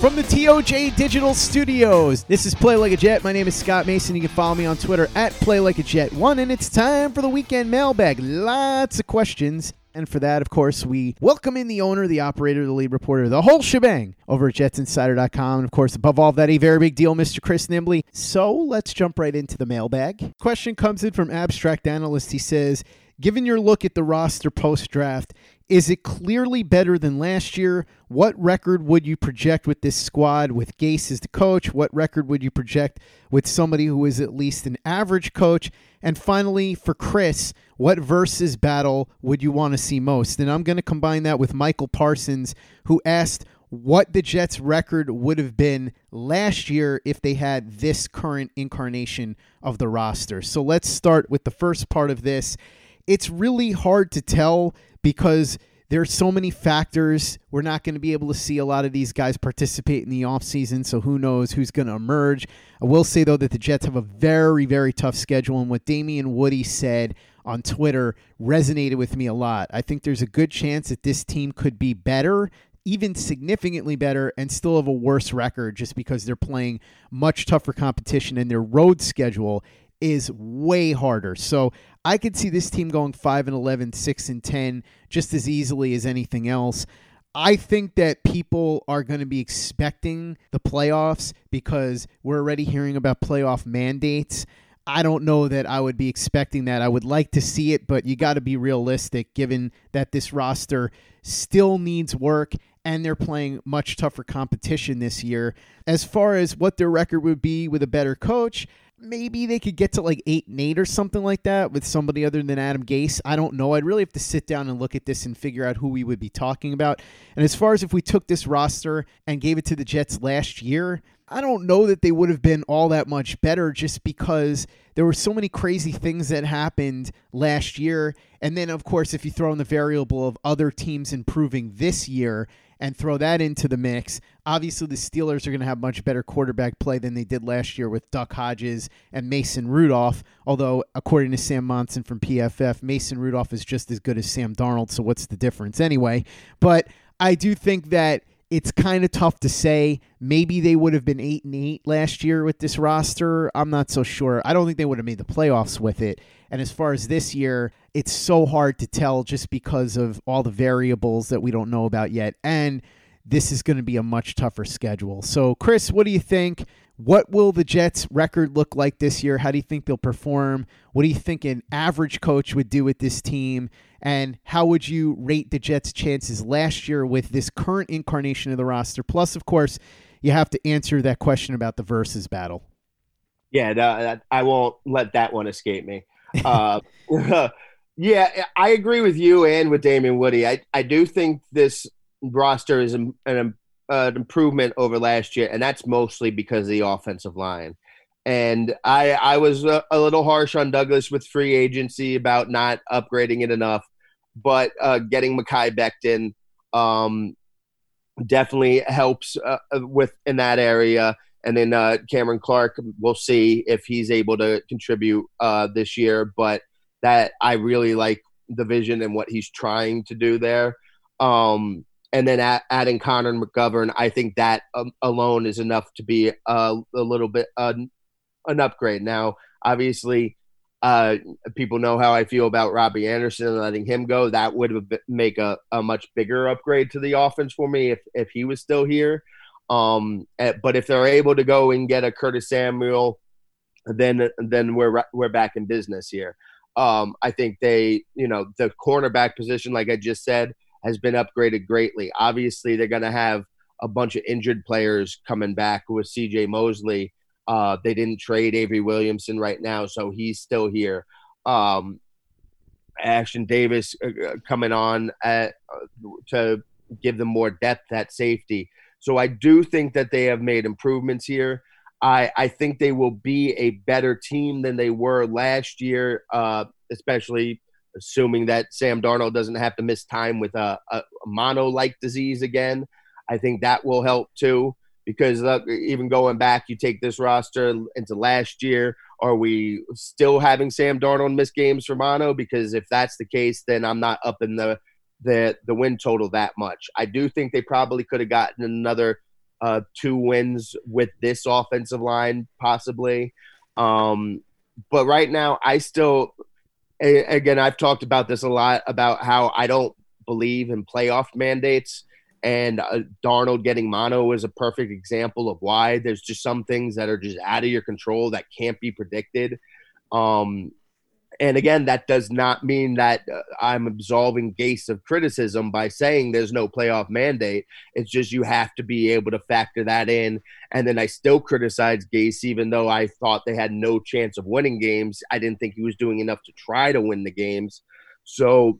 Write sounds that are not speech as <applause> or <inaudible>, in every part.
From the TOJ Digital Studios, this is Play Like a Jet. My name is Scott Mason. You can follow me on Twitter at Play Like a Jet One, and it's time for the weekend mailbag. Lots of questions. And for that, of course, we welcome in the owner, the operator, the lead reporter, the whole shebang over at jetsinsider.com. And of course, above all that, a very big deal, Mr. Chris Nimbley. So let's jump right into the mailbag. Question comes in from Abstract Analyst. He says, Given your look at the roster post draft, is it clearly better than last year? What record would you project with this squad with Gase as the coach? What record would you project with somebody who is at least an average coach? And finally, for Chris, what versus battle would you want to see most? And I'm going to combine that with Michael Parsons, who asked what the Jets' record would have been last year if they had this current incarnation of the roster. So let's start with the first part of this. It's really hard to tell because there's so many factors. We're not going to be able to see a lot of these guys participate in the offseason, so who knows who's going to emerge. I will say, though, that the Jets have a very, very tough schedule, and what Damien Woody said on Twitter resonated with me a lot. I think there's a good chance that this team could be better, even significantly better, and still have a worse record just because they're playing much tougher competition and their road schedule is way harder. So I could see this team going 5 and 11, 6 and 10 just as easily as anything else. I think that people are going to be expecting the playoffs because we're already hearing about playoff mandates. I don't know that I would be expecting that. I would like to see it, but you got to be realistic given that this roster still needs work and they're playing much tougher competition this year. As far as what their record would be with a better coach, maybe they could get to like eight and eight or something like that with somebody other than Adam Gase. I don't know. I'd really have to sit down and look at this and figure out who we would be talking about. And as far as if we took this roster and gave it to the Jets last year, I don't know that they would have been all that much better just because there were so many crazy things that happened last year. And then, of course, if you throw in the variable of other teams improving this year, and throw that into the mix. Obviously, the Steelers are going to have much better quarterback play than they did last year with Duck Hodges and Mason Rudolph. Although, according to Sam Monson from PFF, Mason Rudolph is just as good as Sam Darnold. So, what's the difference anyway? But I do think that it's kind of tough to say. Maybe they would have been eight and eight last year with this roster. I'm not so sure. I don't think they would have made the playoffs with it. And as far as this year, it's so hard to tell just because of all the variables that we don't know about yet. And this is going to be a much tougher schedule. So, Chris, what do you think? What will the Jets' record look like this year? How do you think they'll perform? What do you think an average coach would do with this team? And how would you rate the Jets' chances last year with this current incarnation of the roster? Plus, of course, you have to answer that question about the versus battle. Yeah, no, I won't let that one escape me. Uh, <laughs> yeah, I agree with you and with Damien Woody. I, I do think this roster is an, an, an improvement over last year, and that's mostly because of the offensive line. And I I was a, a, little harsh on Douglas with free agency about not upgrading it enough, but uh, getting Mekhi Becton um, definitely helps uh, with in that area. And then uh, Cameron Clark, we'll see if he's able to contribute uh, this year. But that I really like the vision and what he's trying to do there. Um, and then at, adding Connor McGovern, I think that um, alone is enough to be a, a little bit uh, an upgrade. Now, obviously, uh, people know how I feel about Robbie Anderson and letting him go. That would make a, a much bigger upgrade to the offense for me if, if he was still here. Um, eh, but if they're able to go and get a Curtis Samuel, then then we're we're back in business here. Um, I think they, you know, the cornerback position, like I just said, has been upgraded greatly. Obviously, they're going to have a bunch of injured players coming back with C.J. Mosley uh, they didn't trade Avery Williamson right now, so he's still here. Um, Ashtyn Davis uh, uh, coming on at, uh, to give them more depth at safety. So I do think that they have made improvements here. I, I think they will be a better team than they were last year, uh, especially assuming that Sam Darnold doesn't have to miss time with a, a mono like disease again. I think that will help too because uh, even going back, you take this roster into last year. Are we still having Sam Darnold miss games for mono? Because if that's the case, then I'm not up in the the the win total that much. I do think they probably could have gotten another uh, two wins with this offensive line, possibly. Um, but right now, I still, again, I've talked about this a lot about how I don't believe in playoff mandates. And uh, Darnold getting mono is a perfect example of why. There's just some things that are just out of your control that can't be predicted. Um, and again, that does not mean that uh, I'm absolving Gase of criticism by saying there's no playoff mandate. It's just you have to be able to factor that in. And then I still criticize Gase, even though I thought they had no chance of winning games. I didn't think he was doing enough to try to win the games. So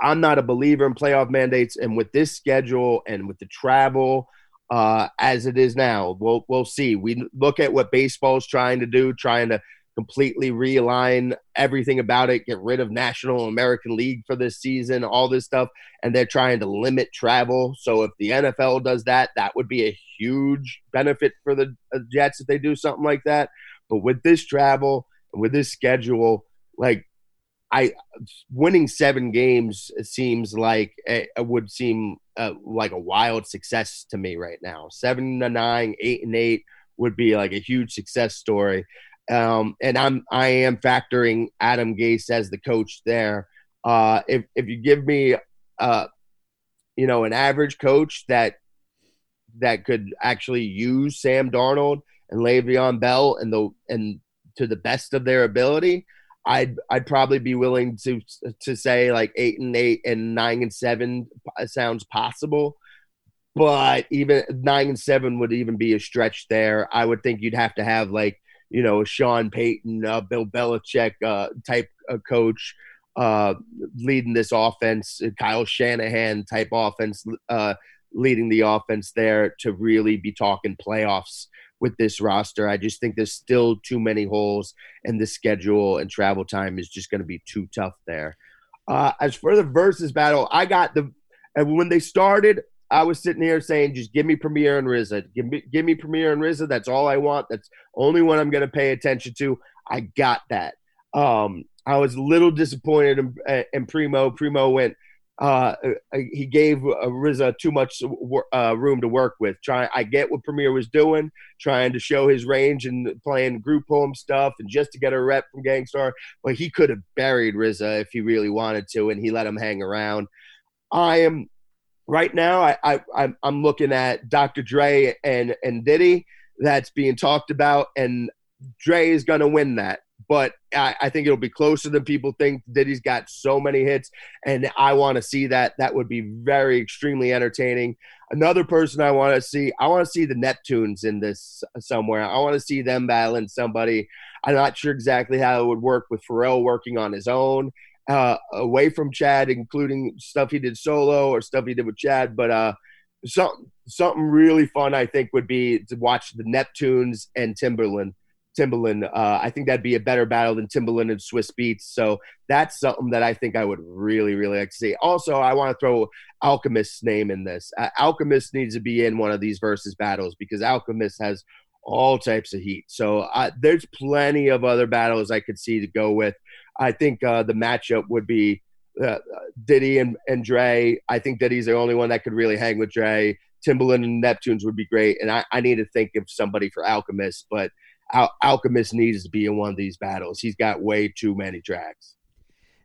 I'm not a believer in playoff mandates, and with this schedule and with the travel uh, as it is now, we'll we'll see. We look at what baseball is trying to do, trying to completely realign everything about it, get rid of National American League for this season, all this stuff, and they're trying to limit travel. So if the NFL does that, that would be a huge benefit for the uh, Jets if they do something like that. But with this travel, and with this schedule, like I winning seven games seems like it would seem uh, like a wild success to me right now. Seven to nine, eight and eight would be like a huge success story. Um, and I'm I am factoring Adam Gase as the coach there. Uh, if if you give me, uh, you know, an average coach that that could actually use Sam Darnold and Le'Veon Bell and the and to the best of their ability, I'd I'd probably be willing to to say like eight and eight and nine and seven sounds possible, but even nine and seven would even be a stretch there. I would think you'd have to have like you know Sean Payton, uh, Bill Belichick uh, type of coach uh, leading this offense, Kyle Shanahan type offense uh, leading the offense there to really be talking playoffs with this roster. I just think there's still too many holes, and the schedule and travel time is just going to be too tough there. Uh, as for the versus battle, I got the and when they started, I was sitting here saying, just give me Premier and RZA. Give me, give me Premier and RZA. That's all I want. That's only one I'm going to pay attention to. I got that. Um, I was a little disappointed in, in Primo. Primo went uh, he gave uh, RZA too much uh, room to work with. Try, I get what Premier was doing, trying to show his range and playing group home stuff, and just to get a rep from Gang Starr. But he could have buried RZA if he really wanted to, and he let him hang around. I am right now. I, I I'm looking at Dr. Dre and and Diddy. That's being talked about, and Dre is going to win that but I, I, think it'll be closer than people think. Diddy's got so many hits, and I want to see that. That would be very extremely entertaining. Another person I want to see, I want to see the Neptunes in this somewhere. I want to see them battling somebody. I'm not sure exactly how it would work with Pharrell working on his own, uh, away from Chad, including stuff he did solo or stuff he did with Chad, but uh, something something really fun I think would be to watch the Neptunes and Timbaland Timbaland. Uh, I think that'd be a better battle than Timbaland and Swizz Beatz. So that's something that I think I would really, really like to see. Also, I want to throw Alchemist's name in this. Uh, Alchemist needs to be in one of these versus battles because Alchemist has all types of heat. So uh, there's plenty of other battles I could see to go with. I think uh, the matchup would be uh, Diddy and, and Dre. I think Diddy's the only one that could really hang with Dre. Timbaland and Neptunes would be great. And I, I need to think of somebody for Alchemist, but – Al- Alchemist needs to be in one of these battles. He's got way too many tracks.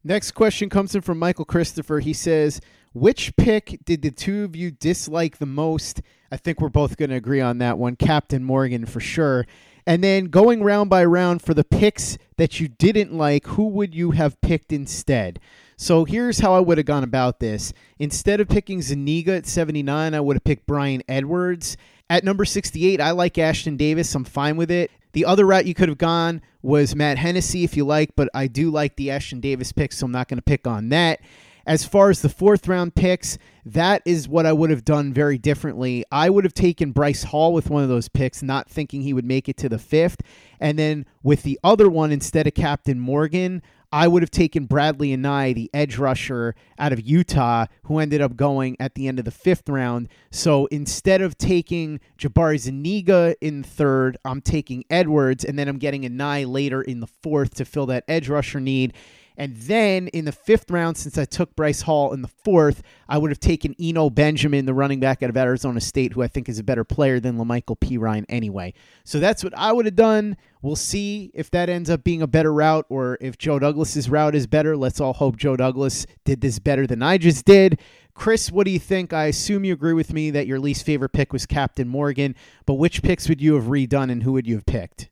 Next question comes in from Michael Christopher. He says, Which pick did the two of you dislike the most? I think we're both going to agree on that one. Captain Morgan for sure. And then going round by round for the picks that you didn't like, who would you have picked instead? So here's how I would have gone about this. Instead of picking Zuniga at 79, I would have picked Bryan Edwards. At number 68, I like Ashtyn Davis. I'm fine with it. The other route you could have gone was Matt Hennessy, if you like, but I do like the Ashtyn Davis pick, so I'm not going to pick on that. As far as the fourth round picks, that is what I would have done very differently. I would have taken Bryce Hall with one of those picks, not thinking he would make it to the fifth. And then with the other one, instead of Captain Morgan, I would have taken Bradlee and Anae, the edge rusher out of Utah, who ended up going at the end of the fifth round. So instead of taking Jabari Zuniga in third, I'm taking Edwards, and then I'm getting Anae later in the fourth to fill that edge rusher need. And then in the fifth round, since I took Bryce Hall in the fourth, I would have taken Eno Benjamin, the running back out of Arizona State, who I think is a better player than La'Mical Perine anyway. So that's what I would have done. We'll see if that ends up being a better route or if Joe Douglas's route is better. Let's all hope Joe Douglas did this better than I just did. Chris, what do you think? I assume you agree with me that your least favorite pick was Captain Morgan, but which picks would you have redone and who would you have picked?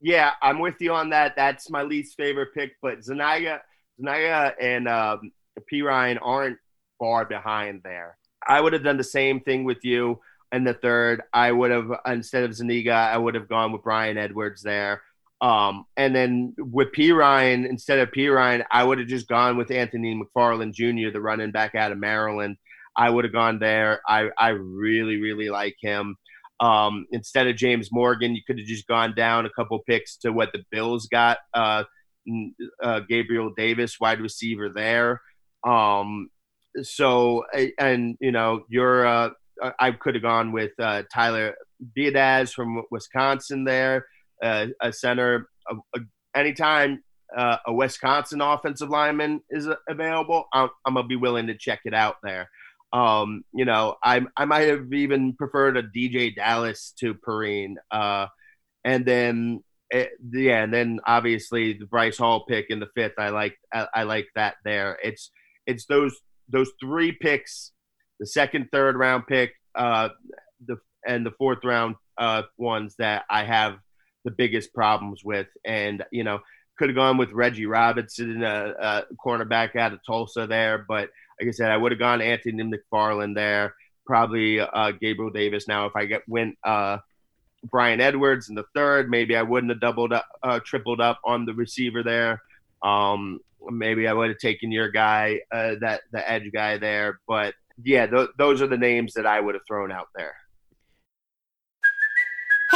Yeah, I'm with you on that. That's my least favorite pick, but Zuniga, Zuniga and um, Perine aren't far behind there. I would have done the same thing with you in the third. I would have instead of Zuniga, I would have gone with Bryan Edwards there. Um, and then with Perine instead of Perine, I would have just gone with Anthony McFarland Jr., the running back out of Maryland. I would have gone there. I, I really, really like him. Um, instead of James Morgan, you could have just gone down a couple picks to what the Bills got. Uh, uh, Gabriel Davis, wide receiver there. Um, so, and you know, you're. Uh, I could have gone with uh, Tyler Biadasz from Wisconsin there, uh, a center. anytime uh, a Wisconsin offensive lineman is available, I'm, I'm, gonna be willing to check it out there. Um, you know, I I might have even preferred a DeeJay Dallas to Perine. Uh, and then it, eh, yeah, and then obviously the Bryce Hall pick in the fifth. I like I, I like that there. It's it's those those three picks, the second, third round pick, uh, the and the fourth round uh, ones that I have the biggest problems with. And you know, could have gone with Reggie Robinson, a, a cornerback out of Tulsa there, but like I said, I would have gone Anthony McFarland there, probably uh, Gabriel Davis. Now, if I get went uh, Bryan Edwards in the third, maybe I wouldn't have doubled up, uh, tripled up on the receiver there. Um, maybe I would have taken your guy, uh, that the edge guy there. But yeah, th- those are the names that I would have thrown out there.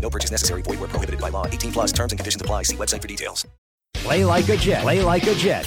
No purchase necessary. Void were prohibited by law. 18 plus terms and conditions apply. See website for details. Play like a Jet. Play like a Jet.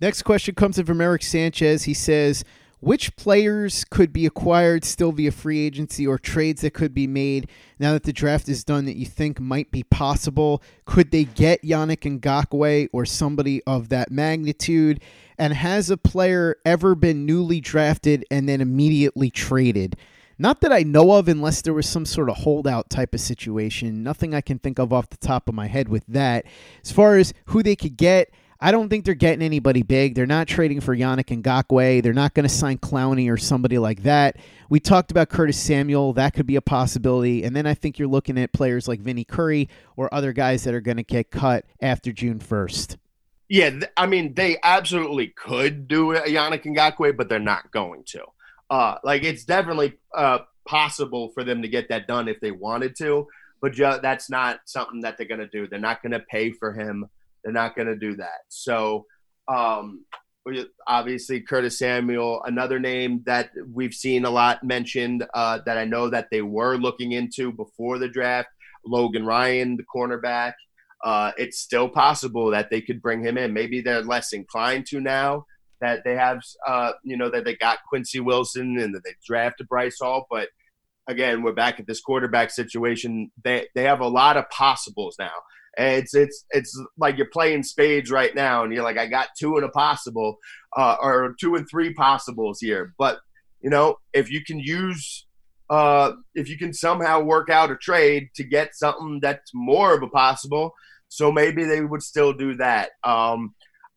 Next question comes in from Eric Sanchez. He says, which players could be acquired still via free agency or trades that could be made now that the draft is done that you think might be possible? Could they get Yannick Ngakoue or somebody of that magnitude? And has a player ever been newly drafted and then immediately traded? Not that I know of, unless there was some sort of holdout type of situation. Nothing I can think of off the top of my head with that. As far as who they could get, I don't think they're getting anybody big. They're not trading for Yannick Ngakoue. They're not going to sign Clowney or somebody like that. We talked about Curtis Samuel. That could be a possibility. And then I think you're looking at players like Vinny Curry or other guys that are going to get cut after June 1st. Yeah, I mean, they absolutely could do Yannick Ngakoue, but they're not going to. Uh, like, it's definitely uh, possible for them to get that done if they wanted to, but that's not something that they're going to do. They're not going to pay for him. They're not going to do that. So, um, obviously, Curtis Samuel, another name that we've seen a lot mentioned uh, that I know that they were looking into before the draft. Logan Ryan, the cornerback. Uh, it's still possible that they could bring him in. Maybe they're less inclined to now that they have, uh, you know, that they got Quincy Wilson and that they drafted Bryce Hall. But again, we're back at this quarterback situation. They they have a lot of possibles now. And it's it's it's like you're playing spades right now, and you're like, I got two and a possible, uh, or two and three possibles here. But you know, if you can use, uh, if you can somehow work out a trade to get something that's more of a possible, so maybe they would still do that. Um,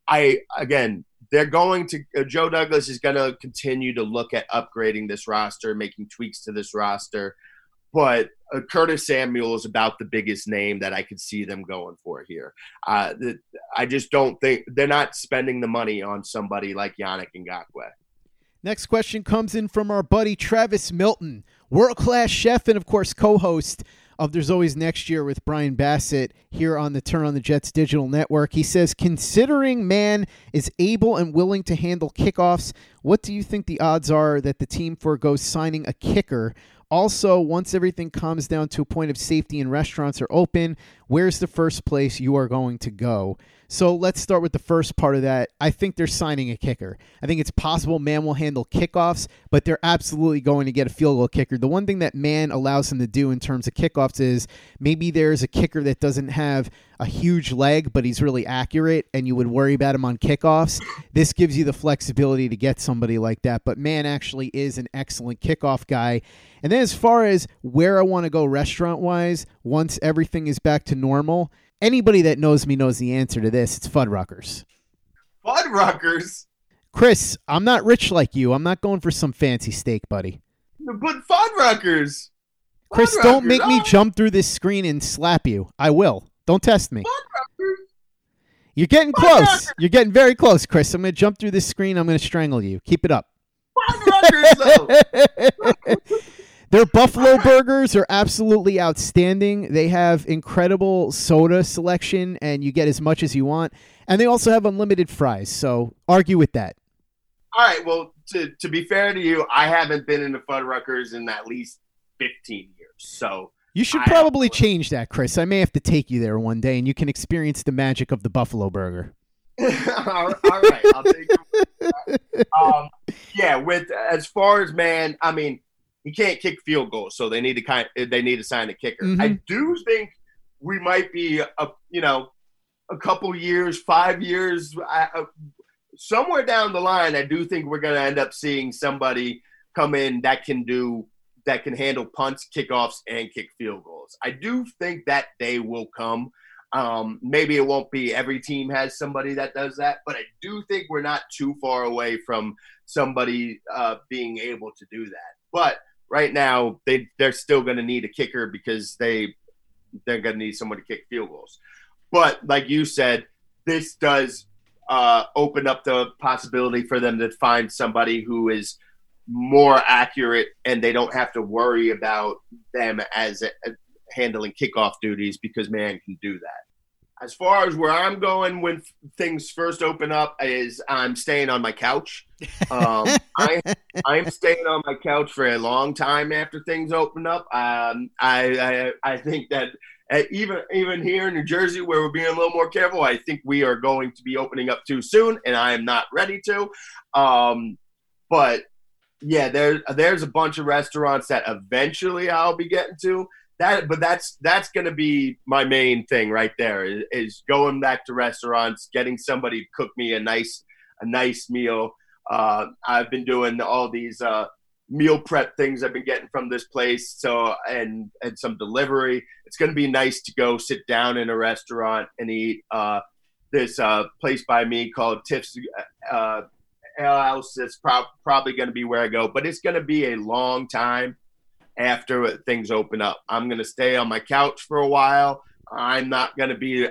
I again, they're going to uh, Joe Douglas is going to continue to look at upgrading this roster, making tweaks to this roster. But uh, Curtis Samuel is about the biggest name that I could see them going for here. Uh, the, I just don't think they're not spending the money on somebody like Yannick Ngakoue. Next question comes in from our buddy Travis Milton, world class chef and, of course, co host of There's Always Next Year with Brian Bassett here on the Turn on the Jets digital network. He says, considering Mann is able and willing to handle kickoffs, what do you think the odds are that the team foregoes signing a kicker? Also, once everything comes down to a point of safety and restaurants are open, where's the first place you are going to go? So let's start with the first part of that. I think they're signing a kicker. I think it's possible Mann will handle kickoffs, but they're absolutely going to get a field goal kicker. The one thing that Mann allows him to do in terms of kickoffs is maybe there's a kicker that doesn't have a huge leg, but he's really accurate, and you would worry about him on kickoffs. This gives you the flexibility to get somebody like that. But Mann actually is an excellent kickoff guy. And then as far as where I want to go restaurant wise, once everything is back to normal, anybody that knows me knows the answer to this. It's Fuddruckers. Fuddruckers? Chris, I'm not rich like you. I'm not going for some fancy steak, buddy. But Fuddruckers. Chris, don't make me oh. jump through this screen and slap you. I will. Don't test me. You're getting close. You're getting very close, Chris. I'm going to jump through this screen. I'm going to strangle you. Keep it up. <laughs> Their buffalo burgers are absolutely outstanding. They have incredible soda selection, and you get as much as you want. And they also have unlimited fries. So argue with that. All right. Well, to, to be fair to you, I haven't been into Fuddruckers in at least 15 years. So You should I- probably change that, Chris. I may have to take you there one day, and you can experience the magic of the buffalo burger. <laughs> all all right, I'll take. <laughs> Um, yeah, with as far as Mann, I mean, he can't kick field goals, so they need to kind they need to sign a kicker. I Mhm. do think we might be a you know a couple years, five years, I, uh, somewhere down the line. I do think we're going to end up seeing somebody come in that can do that can handle punts, kickoffs, and kick field goals. I do think that day will come. Um, maybe it won't be every team has somebody that does that, but I do think we're not too far away from somebody uh, being able to do that. But right now, they they're still going to need a kicker because they they're going to need someone to kick field goals. But like you said, this does uh, open up the possibility for them to find somebody who is more accurate, and they don't have to worry about them as a, handling kickoff duties because Mann can do that. As far as where I'm going when f- things first open up is I'm staying on my couch. Um, <laughs> I I'm staying on my couch for a long time after things open up. Um, I, I I think that uh, even even here in New Jersey, where we're being a little more careful, I think we are going to be opening up too soon, and I am not ready to. Um, but yeah, there there's a bunch of restaurants that eventually I'll be getting to. That, but that's that's going to be my main thing right there is, is going back to restaurants, getting somebody to cook me a nice a nice meal. Uh, I've been doing all these uh, meal prep things I've been getting from this place, so and and some delivery. It's going to be nice to go sit down in a restaurant and eat. Uh, this uh, place by me called Tiff's uh, House. It's prob- probably going to be where I go, but it's going to be a long time after things open up. I'm going to stay on my couch for a while. I'm not going to be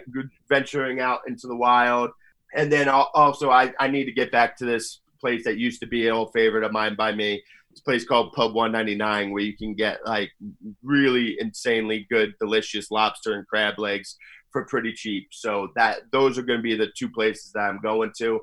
venturing out into the wild. And then also, I, I need to get back to this place that used to be an old favorite of mine by me. This place called Pub 199, where you can get like really insanely good, delicious lobster and crab legs for pretty cheap. So that those are going to be the two places that I'm going to.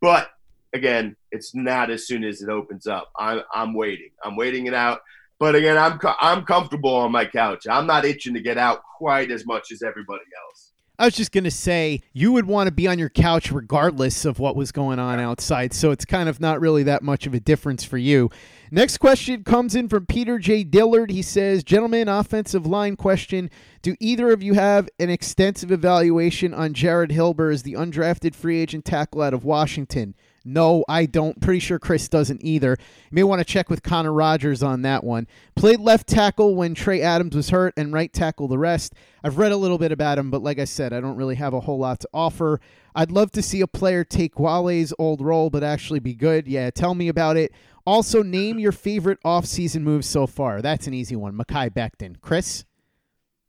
But again, it's not as soon as it opens up. I'm I'm waiting. I'm waiting it out. But again, I'm I'm comfortable on my couch. I'm not itching to get out quite as much as everybody else. I was just going to say, you would want to be on your couch regardless of what was going on outside. So it's kind of not really that much of a difference for you. Next question comes in from Peter J. Dillard. He says, Gentlemen, offensive line question. Do either of you have an extensive evaluation on Jared Hilber as the undrafted free agent tackle out of Washington? No, I don't. Pretty sure Chris doesn't either. You may want to check with Connor Rogers on that one. Played left tackle when Trey Adams was hurt and right tackle the rest. I've read a little bit about him, but like I said, I don't really have a whole lot to offer. I'd love to see a player take Wale's old role, but actually be good. Yeah, tell me about it. Also, name your favorite offseason moves so far. That's an easy one. Mekhi Becton. Chris?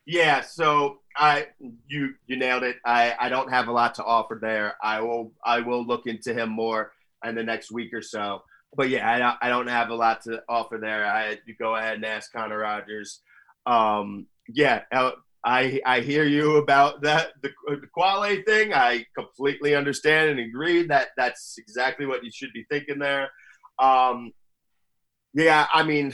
Yeah, so I you you nailed it. I I don't have a lot to offer there. I will I will look into him more in the next week or so. But yeah, I don't, I don't have a lot to offer there. I you go ahead and ask Connor Rogers. Um, yeah, uh, I I hear you about that the, the Quale thing. I completely understand and agree that that's exactly what you should be thinking there. Um, yeah, I mean,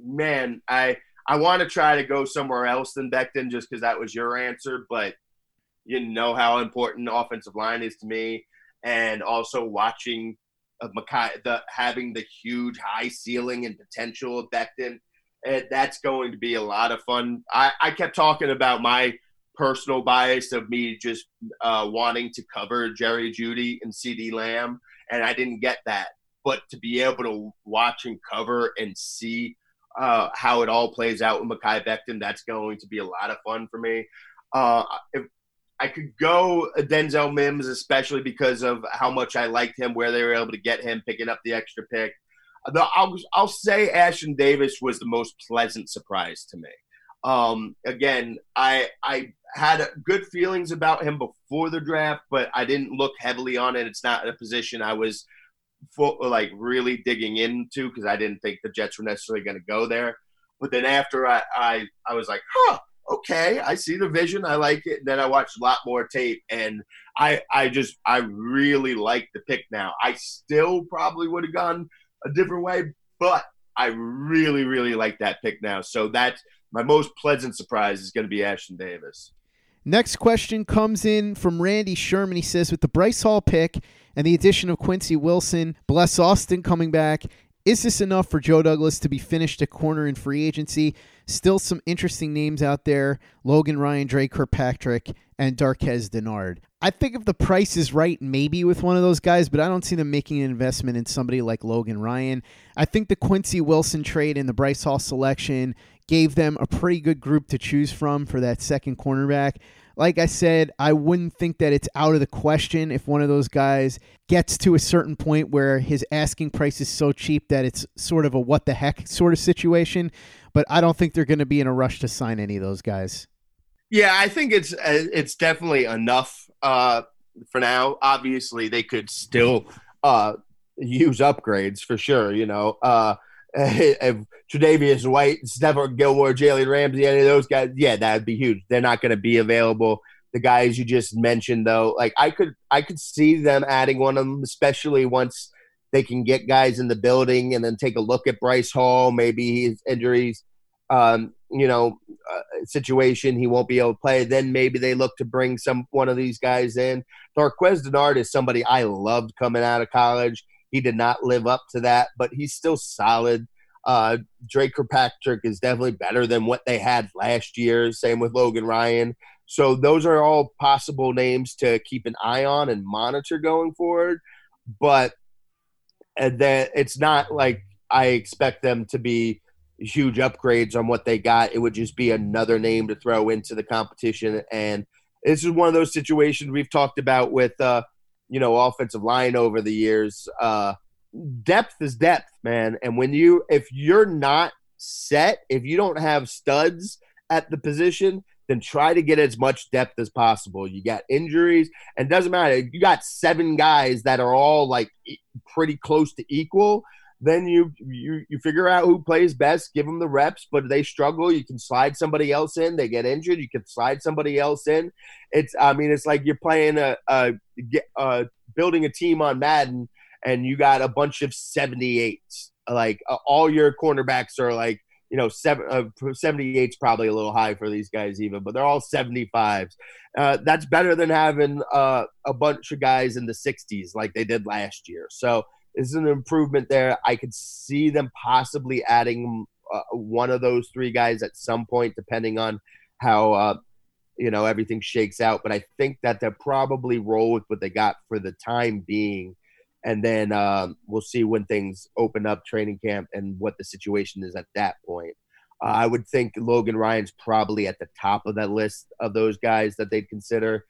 man, I I want to try to go somewhere else than Becton just because that was your answer, but you know how important offensive line is to me, and also watching of Mekhi, the having the huge high ceiling and potential of Becton, and that's going to be a lot of fun. I, I kept talking about my personal bias of me just uh, wanting to cover Jerry Jeudy and CeeDee Lamb, and I didn't get that. But to be able to watch and cover and see uh, how it all plays out with Mekhi Becton, that's going to be a lot of fun for me. Uh, if I could go Denzel Mims, especially because of how much I liked him, where they were able to get him, picking up the extra pick. The, I'll, I'll say Ashtyn Davis was the most pleasant surprise to me. Um, again, I I had good feelings about him before the draft, but I didn't look heavily on it. It's not a position I was full, like really digging into because I didn't think the Jets were necessarily going to go there. But then after I, I, I was like, huh, okay, I see the vision. I like it. And then I watched a lot more tape and I, I just, I really like the pick now. I still probably would have gone a different way, but I really, really like that pick now. So that's my most pleasant surprise is going to be Ashtyn Davis. Next question comes in from Randy Sherman. He says, with the Bryce Hall pick and the addition of Quincy Wilson, Bless Austin coming back, is this enough for Joe Douglas to be finished at corner in free agency? Still some interesting names out there Logan Ryan, Dre Kirkpatrick, and Darqueze Dennard. I think if the price is right, maybe with one of those guys, but I don't see them making an investment in somebody like Logan Ryan. I think the Quincy Wilson trade and the Bryce Hall selection gave them a pretty good group to choose from for that second cornerback. Like I said, I wouldn't think that it's out of the question if one of those guys gets to a certain point where his asking price is so cheap that it's sort of a what the heck sort of situation. But I don't think they're going to be in a rush to sign any of those guys. Yeah, I think it's uh, it's definitely enough uh, for now. Obviously, they could still uh, use upgrades for sure. You know, uh, <laughs> Tre'Davious White, Stephon Gilmore, Jalen Ramsey, any of those guys, yeah, that would be huge. They're not going to be available. The guys you just mentioned, though, like I could, I could see them adding one of them, especially once they can get guys in the building and then take a look at Bryce Hall, maybe his injuries, um, you know, uh, situation he won't be able to play. Then maybe they look to bring some one of these guys in. Darqueze Dennard is somebody I loved coming out of college. He did not live up to that, but he's still solid. Uh, Dre Kirkpatrick is definitely better than what they had last year. Same with Logan Ryan. So those are all possible names to keep an eye on and monitor going forward. But then it's not like I expect them to be huge upgrades on what they got. It would just be another name to throw into the competition. And this is one of those situations we've talked about with uh, you know, offensive line over the years. Uh, depth is depth, man. And when you, if you're not set, if you don't have studs at the position, then try to get as much depth as possible. You got injuries, and doesn't matter. You got seven guys that are all like pretty close to equal then you you you figure out who plays best, give them the reps. But they struggle, you can slide somebody else in. They get injured, you can slide somebody else in. It's I mean, it's like you're playing a, a, a uh, building a team on Madden, and you got a bunch of 78s. Like uh, all your cornerbacks are like you know, seven, uh, 78 is probably a little high for these guys, even, but they're all 75s. Uh, that's better than having uh, a bunch of guys in the 60s like they did last year. So is an improvement there. I could see them possibly adding uh, one of those three guys at some point, depending on how uh, you know everything shakes out. But I think that they'll probably roll with what they got for the time being, and then um, we'll see when things open up training camp and what the situation is at that point. Uh, I would think Logan Ryan's probably at the top of that list of those guys that they'd consider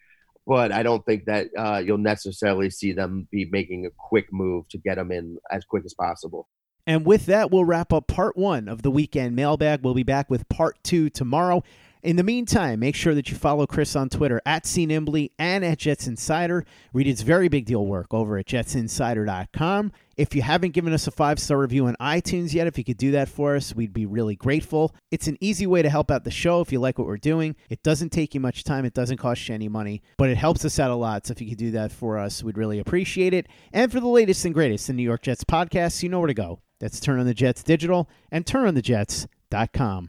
but I don't think that uh, you'll necessarily see them be making a quick move to get them in as quick as possible. And with that, we'll wrap up part one of the weekend mailbag. We'll be back with part two tomorrow. In the meantime, make sure that you follow Chris on Twitter at CNimbly and at Jets Insider. Read his very big deal work over at jetsinsider.com. If you haven't given us a five star review on iTunes yet, if you could do that for us, we'd be really grateful. It's an easy way to help out the show if you like what we're doing. It doesn't take you much time, it doesn't cost you any money, but it helps us out a lot. So if you could do that for us, we'd really appreciate it. And for the latest and greatest in New York Jets podcasts, you know where to go. That's Turn on the Jets Digital and turnonthejets.com.